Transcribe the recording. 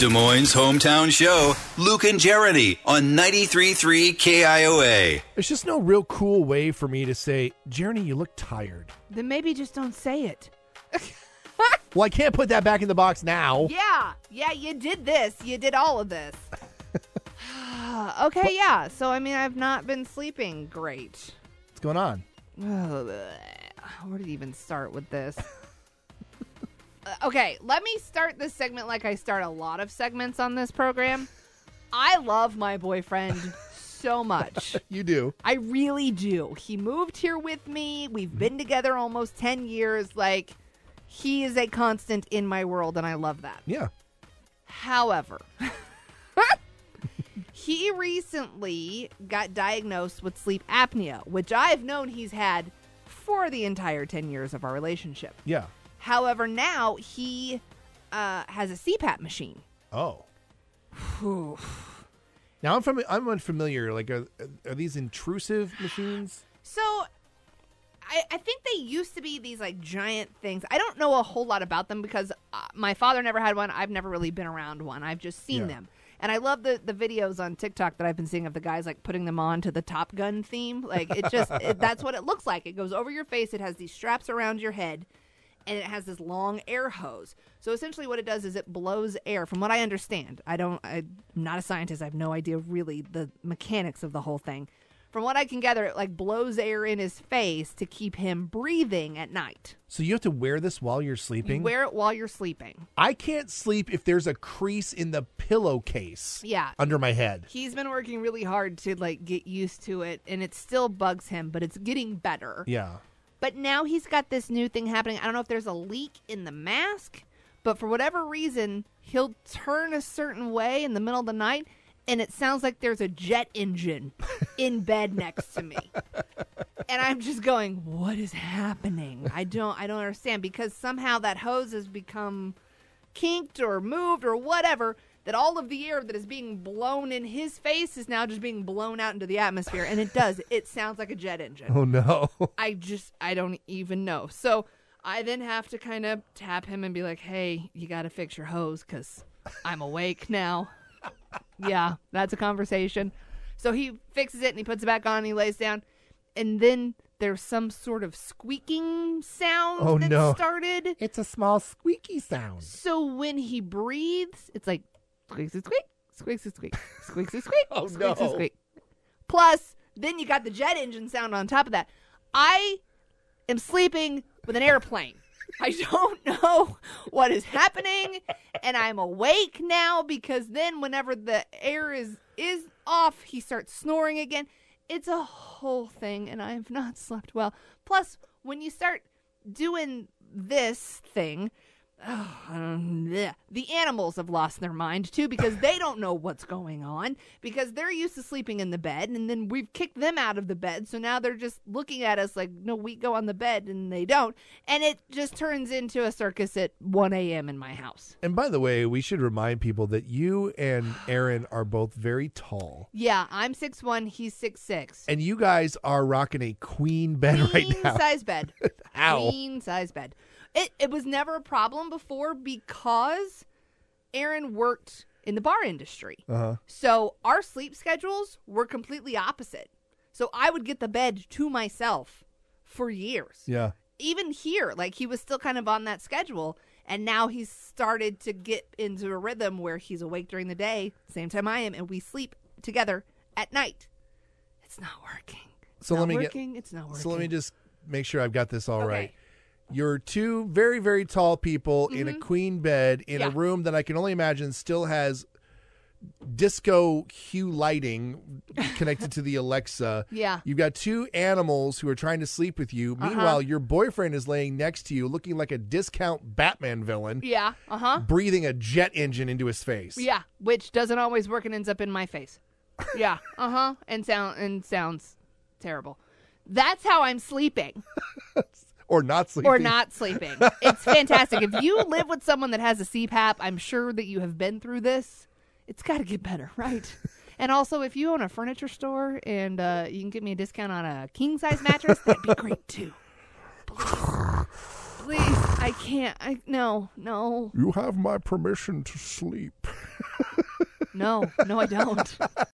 Des Moines' hometown show, Luke and Jeremy on 93.3 KIOA. There's just no real cool way for me to say, Jeremy, you look tired. Then maybe just don't say it. Well, I can't put that back in the box now. Yeah, yeah, you did this. You did all of this. okay, yeah. So I mean, I've not been sleeping great. What's going on? Where did even start with this? Uh, okay, let me start this segment like I start a lot of segments on this program. I love my boyfriend so much. You do. I really do. He moved here with me. We've been together almost 10 years. Like, he is a constant in my world, and I love that. Yeah. However, he recently got diagnosed with sleep apnea, which I've known he's had for the entire 10 years of our relationship. Yeah. However, now he uh, has a CPAP machine. Oh. Now I'm from I'm unfamiliar. Like, are, are these intrusive machines? So I, I think they used to be these like giant things. I don't know a whole lot about them because uh, my father never had one. I've never really been around one. I've just seen Yeah. them. And I love the, the videos on TikTok that I've been seeing of the guys like putting them on to the Top Gun theme. Like it just it, that's what it looks like. It goes over your face. It has these straps around your head, and it has this long air hose. So essentially, what it does is it blows air. From what I understand, I don't. I'm not a scientist. I have no idea really the mechanics of the whole thing. From what I can gather, it like blows air in his face to keep him breathing at night. So you have to wear this while you're You sleeping? wear it while you're sleeping. I can't sleep if there's a crease in the pillowcase Yeah. under my head. He's been working really hard to like get used to it and it still bugs him, but it's getting better. Yeah. But now he's got this new thing happening. I don't know if there's a leak in the mask, but for whatever reason, he'll turn a certain way in the middle of the night and it sounds like there's a jet engine in bed next to me. And I'm just going, "What is happening?" I don't I don't understand because somehow that hose has become kinked or moved or whatever that all of the air that is being blown in his face is now just being blown out into the atmosphere and it does it sounds like a jet engine Oh no. I just I don't even know. So I then have to kind of tap him and be like, "Hey, you got to fix your hose cuz I'm awake now." yeah, that's a conversation. So he fixes it and he puts it back on and he lays down and then there's some sort of squeaking sound Oh, that no. started. It's a small squeaky sound. So when he breathes, it's like squeaks and squeak, squeaks and squeak, squeaks and squeak, Oh, squeaks and no. squeak. Plus, then you got the jet engine sound on top of that. I am sleeping with an airplane. I don't know what is happening, and I'm awake now because then whenever the air is is off, he starts snoring again. It's a whole thing, and I have not slept well. Plus, when you start doing this thing, Um, bleh. the animals have lost their mind too because they don't know what's going on because they're used to sleeping in the bed and then we've kicked them out of the bed so now they're just looking at us like no we go on the bed and they don't. And it just turns into a circus at 1 a.m in my house. And by the way, we should remind people that you and Aaron are both very tall. yeah i'm 6'1 he's 6'6 And you guys are rocking a queen bed right now. queen size bed. Queen size bed it, it was never a problem before because aaron worked in the bar industry Uh-huh. So our sleep schedules were completely opposite. So I would get the bed to myself for years. Yeah. Even here, like he was still kind of on that schedule. And now he's started to get into a rhythm where he's awake during the day, same time I am, and we sleep together at night. It's not working. It's So not let me get- It's not working. So let me just make sure I've got this all right. You're two very, very tall people in a queen bed in a Mm-hmm. Room that I can only imagine still has disco hue lighting connected to the Alexa. Yeah. Uh-huh. You've got two animals who are trying to sleep with you. Meanwhile, your boyfriend is laying next to you looking like a discount Batman villain, Yeah. Uh huh. breathing a jet engine into his face. Yeah, which doesn't always work and ends up in my face. Yeah, uh huh, and sound and sounds terrible. That's how I'm sleeping Or not sleeping. or not sleeping. It's fantastic. If you live with someone that has a CPAP, I'm sure that you have been through this. It's got to get better, right? And also, if you own a furniture store and uh, you can get me a discount on a king size mattress, that'd be great too. Please, please, I can't. I no, no. You have my permission to sleep. No, no, I don't.